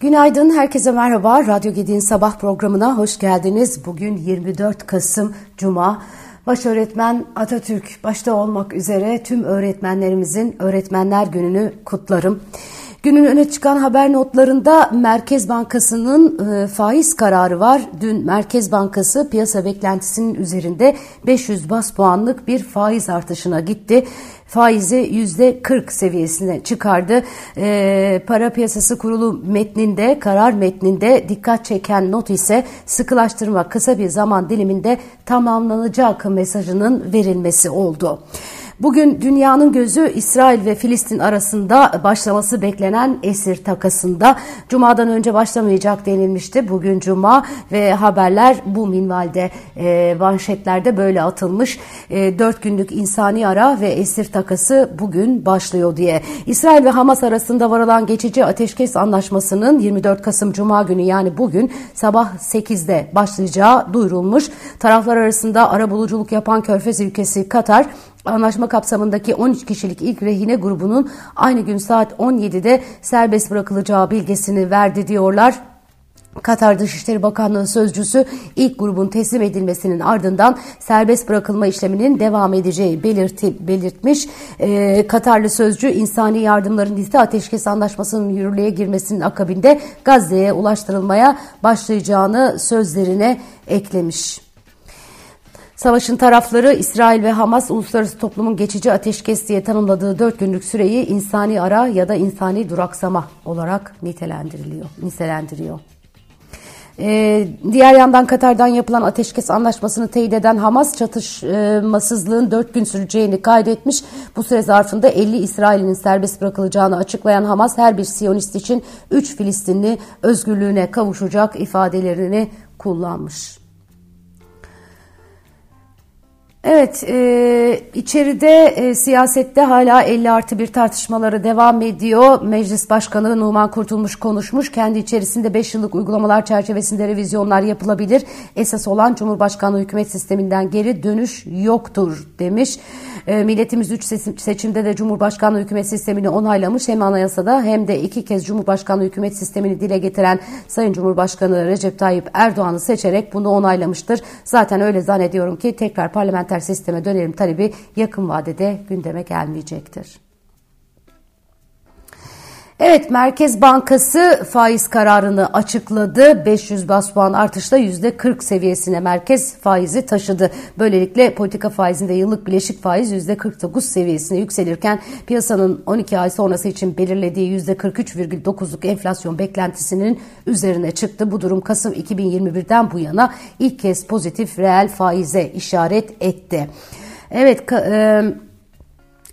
Günaydın, herkese merhaba. Radyo Gedi'nin sabah programına hoş geldiniz. Bugün 24 Kasım Cuma. Baş öğretmen Atatürk başta olmak üzere tüm öğretmenlerimizin Öğretmenler Günü'nü kutlarım. Günün öne çıkan haber notlarında Merkez Bankası'nın e, faiz kararı var. Dün Merkez Bankası piyasa beklentisinin üzerinde 500 bas puanlık bir faiz artışına gitti faizi yüzde 40 seviyesine çıkardı. E, para piyasası kurulu metninde, karar metninde dikkat çeken not ise sıkılaştırma kısa bir zaman diliminde tamamlanacak mesajının verilmesi oldu. Bugün dünyanın gözü İsrail ve Filistin arasında başlaması beklenen esir takasında. Cuma'dan önce başlamayacak denilmişti. Bugün Cuma ve haberler bu minvalde e, manşetlerde böyle atılmış. E, 4 günlük insani ara ve esir takası bugün başlıyor diye. İsrail ve Hamas arasında varılan geçici ateşkes anlaşmasının 24 Kasım Cuma günü yani bugün sabah 8'de başlayacağı duyurulmuş. Taraflar arasında ara buluculuk yapan Körfez ülkesi Katar Anlaşma kapsamındaki 13 kişilik ilk rehine grubunun aynı gün saat 17'de serbest bırakılacağı bilgisini verdi diyorlar. Katar Dışişleri Bakanlığı sözcüsü ilk grubun teslim edilmesinin ardından serbest bırakılma işleminin devam edeceği belirti, belirtmiş. Ee, Katarlı sözcü insani yardımların liste ateşkes anlaşmasının yürürlüğe girmesinin akabinde Gazze'ye ulaştırılmaya başlayacağını sözlerine eklemiş. Savaşın tarafları İsrail ve Hamas uluslararası toplumun geçici ateşkes diye tanımladığı 4 günlük süreyi insani ara ya da insani duraksama olarak nitelendiriliyor, nitelendiriyor. Ee, diğer yandan Katar'dan yapılan ateşkes anlaşmasını teyit eden Hamas çatışmasızlığın 4 gün süreceğini kaydetmiş. Bu süre zarfında 50 İsrail'in serbest bırakılacağını açıklayan Hamas her bir Siyonist için 3 Filistinli özgürlüğüne kavuşacak ifadelerini kullanmış. Evet, e, içeride e, siyasette hala 50 artı bir tartışmaları devam ediyor. Meclis Başkanı Numan Kurtulmuş konuşmuş. Kendi içerisinde 5 yıllık uygulamalar çerçevesinde revizyonlar yapılabilir. Esas olan Cumhurbaşkanlığı hükümet sisteminden geri dönüş yoktur demiş. E, milletimiz 3 seçimde de Cumhurbaşkanlığı hükümet sistemini onaylamış. Hem anayasada hem de iki kez Cumhurbaşkanlığı hükümet sistemini dile getiren Sayın Cumhurbaşkanı Recep Tayyip Erdoğan'ı seçerek bunu onaylamıştır. Zaten öyle zannediyorum ki tekrar parlamenter sisteme dönelim talebi yakın vadede gündeme gelmeyecektir. Evet Merkez Bankası faiz kararını açıkladı. 500 bas puan artışla %40 seviyesine merkez faizi taşıdı. Böylelikle politika faizinde yıllık bileşik faiz %49 seviyesine yükselirken piyasanın 12 ay sonrası için belirlediği %43,9'luk enflasyon beklentisinin üzerine çıktı. Bu durum Kasım 2021'den bu yana ilk kez pozitif reel faize işaret etti. Evet, e,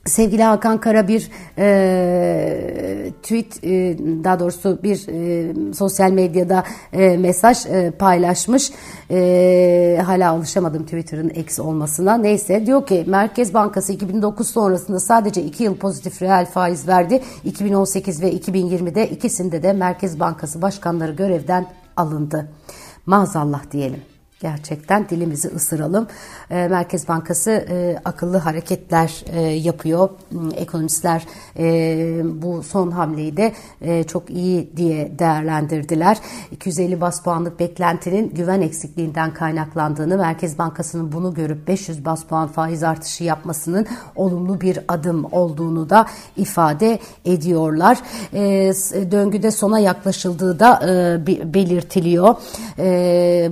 Sevgili Hakan Kara bir e, tweet e, daha doğrusu bir e, sosyal medyada e, mesaj e, paylaşmış. E, hala alışamadım Twitter'ın eksi olmasına. Neyse diyor ki Merkez Bankası 2009 sonrasında sadece 2 yıl pozitif reel faiz verdi. 2018 ve 2020'de ikisinde de Merkez Bankası başkanları görevden alındı. Maazallah diyelim. Gerçekten dilimizi ısıralım. E, Merkez Bankası e, akıllı hareketler e, yapıyor. Hmm, ekonomistler e, bu son hamleyi de çok iyi diye değerlendirdiler. 250 bas puanlık beklentinin güven eksikliğinden kaynaklandığını, Merkez Bankası'nın bunu görüp 500 bas puan faiz artışı yapmasının olumlu bir adım olduğunu da ifade ediyorlar. Döngüde sona yaklaşıldığı da belirtiliyor.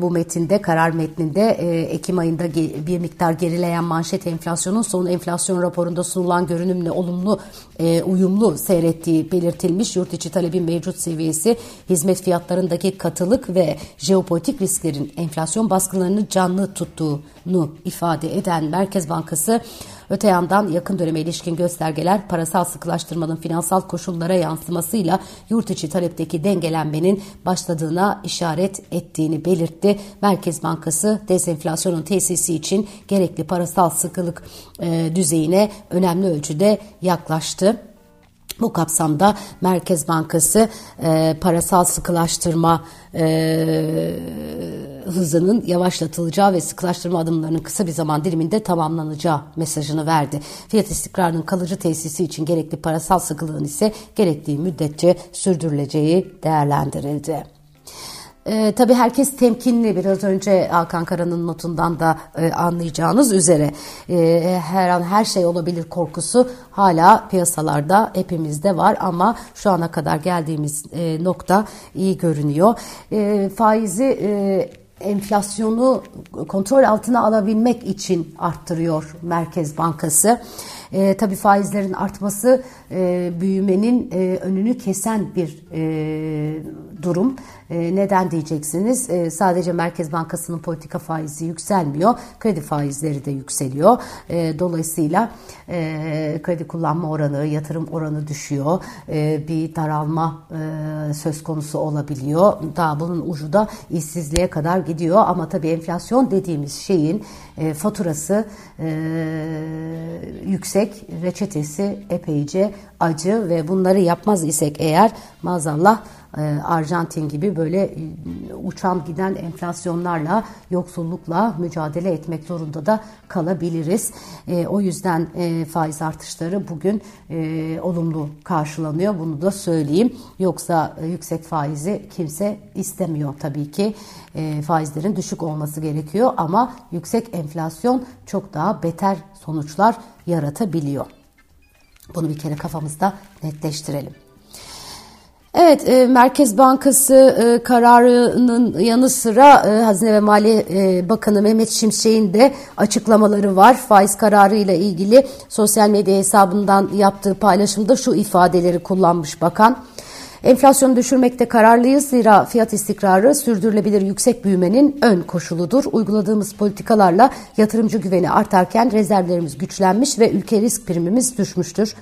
Bu metinde karar metninde e, Ekim ayında bir miktar gerileyen manşet enflasyonun son enflasyon raporunda sunulan görünümle olumlu e, uyumlu seyrettiği belirtilmiş. Yurt içi talebin mevcut seviyesi, hizmet fiyatlarındaki katılık ve jeopolitik risklerin enflasyon baskılarını canlı tuttuğunu ifade eden Merkez Bankası Öte yandan yakın döneme ilişkin göstergeler parasal sıkılaştırmanın finansal koşullara yansımasıyla yurt içi talepteki dengelenmenin başladığına işaret ettiğini belirtti. Merkez Bankası dezenflasyonun tesisi için gerekli parasal sıkılık e, düzeyine önemli ölçüde yaklaştı. Bu kapsamda Merkez Bankası e, parasal sıkılaştırma e, hızının yavaşlatılacağı ve sıkılaştırma adımlarının kısa bir zaman diliminde tamamlanacağı mesajını verdi. Fiyat istikrarının kalıcı tesisi için gerekli parasal sıkılığın ise gerektiği müddetçe sürdürüleceği değerlendirildi. E, tabii herkes temkinli biraz önce Hakan Kara'nın notundan da e, anlayacağınız üzere e, her an her şey olabilir korkusu hala piyasalarda hepimizde var ama şu ana kadar geldiğimiz e, nokta iyi görünüyor. E, faizi e, enflasyonu kontrol altına alabilmek için arttırıyor Merkez Bankası. E, tabii faizlerin artması e, büyümenin e, önünü kesen bir e, durum. E, neden diyeceksiniz? E, sadece Merkez Bankası'nın politika faizi yükselmiyor, kredi faizleri de yükseliyor. E, dolayısıyla e, kredi kullanma oranı, yatırım oranı düşüyor. E, bir daralma e, söz konusu olabiliyor. Daha bunun ucu da işsizliğe kadar gidiyor. Ama tabii enflasyon dediğimiz şeyin e, faturası e, yüksek, reçetesi epeyce acı ve bunları yapmaz isek eğer maazallah e, Arjantin gibi böyle e, uçan giden enflasyonlarla, yoksullukla mücadele etmek zorunda da kalabiliriz. E, o yüzden faiz artışları bugün olumlu karşılanıyor. Bunu da söyleyeyim. Yoksa yüksek faizi kimse istemiyor tabii ki. Faizlerin düşük olması gerekiyor ama yüksek enflasyon çok daha beter sonuçlar yaratabiliyor. Bunu bir kere kafamızda netleştirelim. Evet, e, Merkez Bankası e, kararının yanı sıra e, Hazine ve Maliye e, Bakanı Mehmet Şimşek'in de açıklamaları var. Faiz kararı ile ilgili sosyal medya hesabından yaptığı paylaşımda şu ifadeleri kullanmış bakan. Enflasyonu düşürmekte kararlıyız zira fiyat istikrarı sürdürülebilir yüksek büyümenin ön koşuludur. Uyguladığımız politikalarla yatırımcı güveni artarken rezervlerimiz güçlenmiş ve ülke risk primimiz düşmüştür.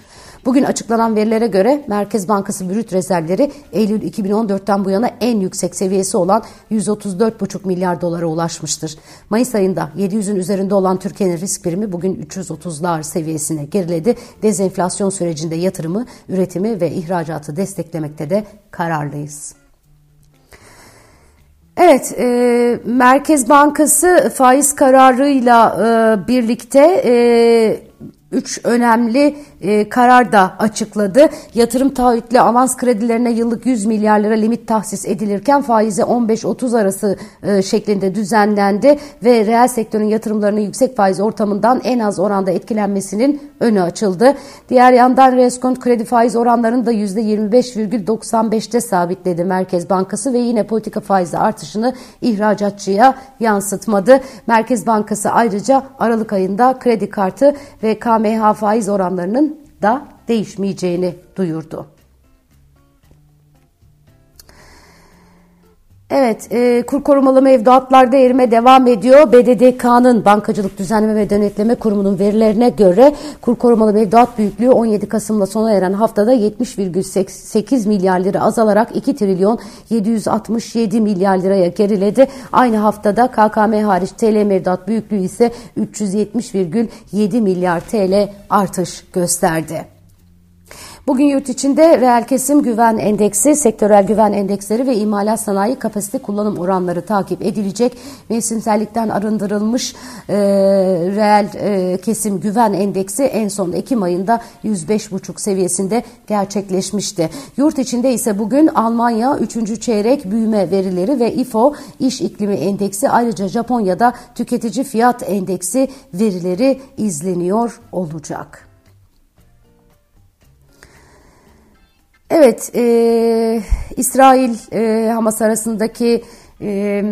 Bugün açıklanan verilere göre Merkez Bankası brüt rezervleri Eylül 2014'ten bu yana en yüksek seviyesi olan 134,5 milyar dolara ulaşmıştır. Mayıs ayında 700'ün üzerinde olan Türkiye'nin risk primi bugün 330'lar seviyesine geriledi. Dezenflasyon sürecinde yatırımı, üretimi ve ihracatı desteklemekte de kararlıyız. Evet, e, Merkez Bankası faiz kararıyla e, birlikte e, üç önemli e, karar da açıkladı. Yatırım taahhütlü avans kredilerine yıllık 100 milyar lira limit tahsis edilirken faize 15-30 arası e, şeklinde düzenlendi ve reel sektörün yatırımlarının yüksek faiz ortamından en az oranda etkilenmesinin önü açıldı. Diğer yandan reskont kredi faiz oranlarını da %25,95'te sabitledi Merkez Bankası ve yine politika faizi artışını ihracatçıya yansıtmadı. Merkez Bankası ayrıca Aralık ayında kredi kartı ve KMH faiz oranlarının da değişmeyeceğini duyurdu. Evet, e, kur korumalı mevduatlarda erime devam ediyor. BDDK'nın Bankacılık Düzenleme ve Denetleme Kurumu'nun verilerine göre kur korumalı mevduat büyüklüğü 17 Kasım'la sona eren haftada 70,8 milyar lira azalarak 2 trilyon 767 milyar liraya geriledi. Aynı haftada KKM hariç TL mevduat büyüklüğü ise 370,7 milyar TL artış gösterdi. Bugün yurt içinde reel kesim güven endeksi, sektörel güven endeksleri ve imalat sanayi kapasite kullanım oranları takip edilecek. Mevsimsellikten arındırılmış e, reel e, kesim güven endeksi en son Ekim ayında 105,5 seviyesinde gerçekleşmişti. Yurt içinde ise bugün Almanya 3. çeyrek büyüme verileri ve IFO iş iklimi endeksi ayrıca Japonya'da tüketici fiyat endeksi verileri izleniyor olacak. Evet, e, İsrail e, Hamas arasındaki e,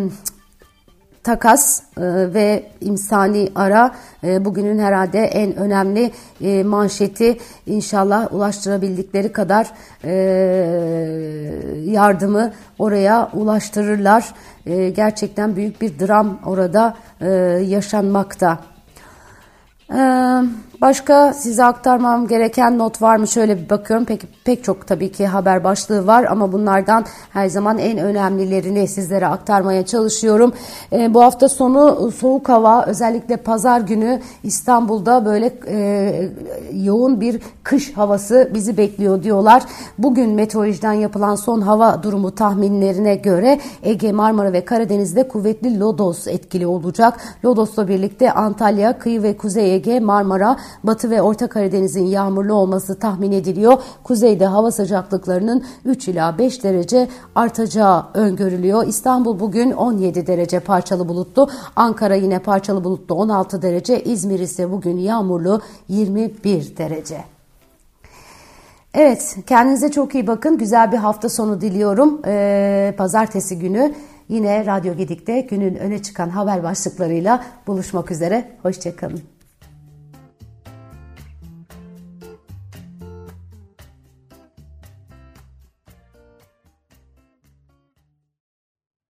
takas e, ve imsani ara e, bugünün herhalde en önemli e, manşeti inşallah ulaştırabildikleri kadar e, yardımı oraya ulaştırırlar. E, gerçekten büyük bir dram orada e, yaşanmakta. Ee, başka size aktarmam gereken not var mı? Şöyle bir bakıyorum. Peki pek çok tabii ki haber başlığı var ama bunlardan her zaman en önemlilerini sizlere aktarmaya çalışıyorum. Ee, bu hafta sonu soğuk hava özellikle pazar günü İstanbul'da böyle e, yoğun bir kış havası bizi bekliyor diyorlar. Bugün meteorolojiden yapılan son hava durumu tahminlerine göre Ege, Marmara ve Karadeniz'de kuvvetli lodos etkili olacak. Lodos'la birlikte Antalya, kıyı ve kuzey Ege, Marmara, Batı ve Orta Karadeniz'in yağmurlu olması tahmin ediliyor. Kuzeyde hava sıcaklıklarının 3 ila 5 derece artacağı öngörülüyor. İstanbul bugün 17 derece parçalı bulutlu. Ankara yine parçalı bulutlu 16 derece. İzmir ise bugün yağmurlu 21 derece. Evet, kendinize çok iyi bakın. Güzel bir hafta sonu diliyorum. Ee, pazartesi günü yine Radyo Gedik'te günün öne çıkan haber başlıklarıyla buluşmak üzere. Hoşçakalın.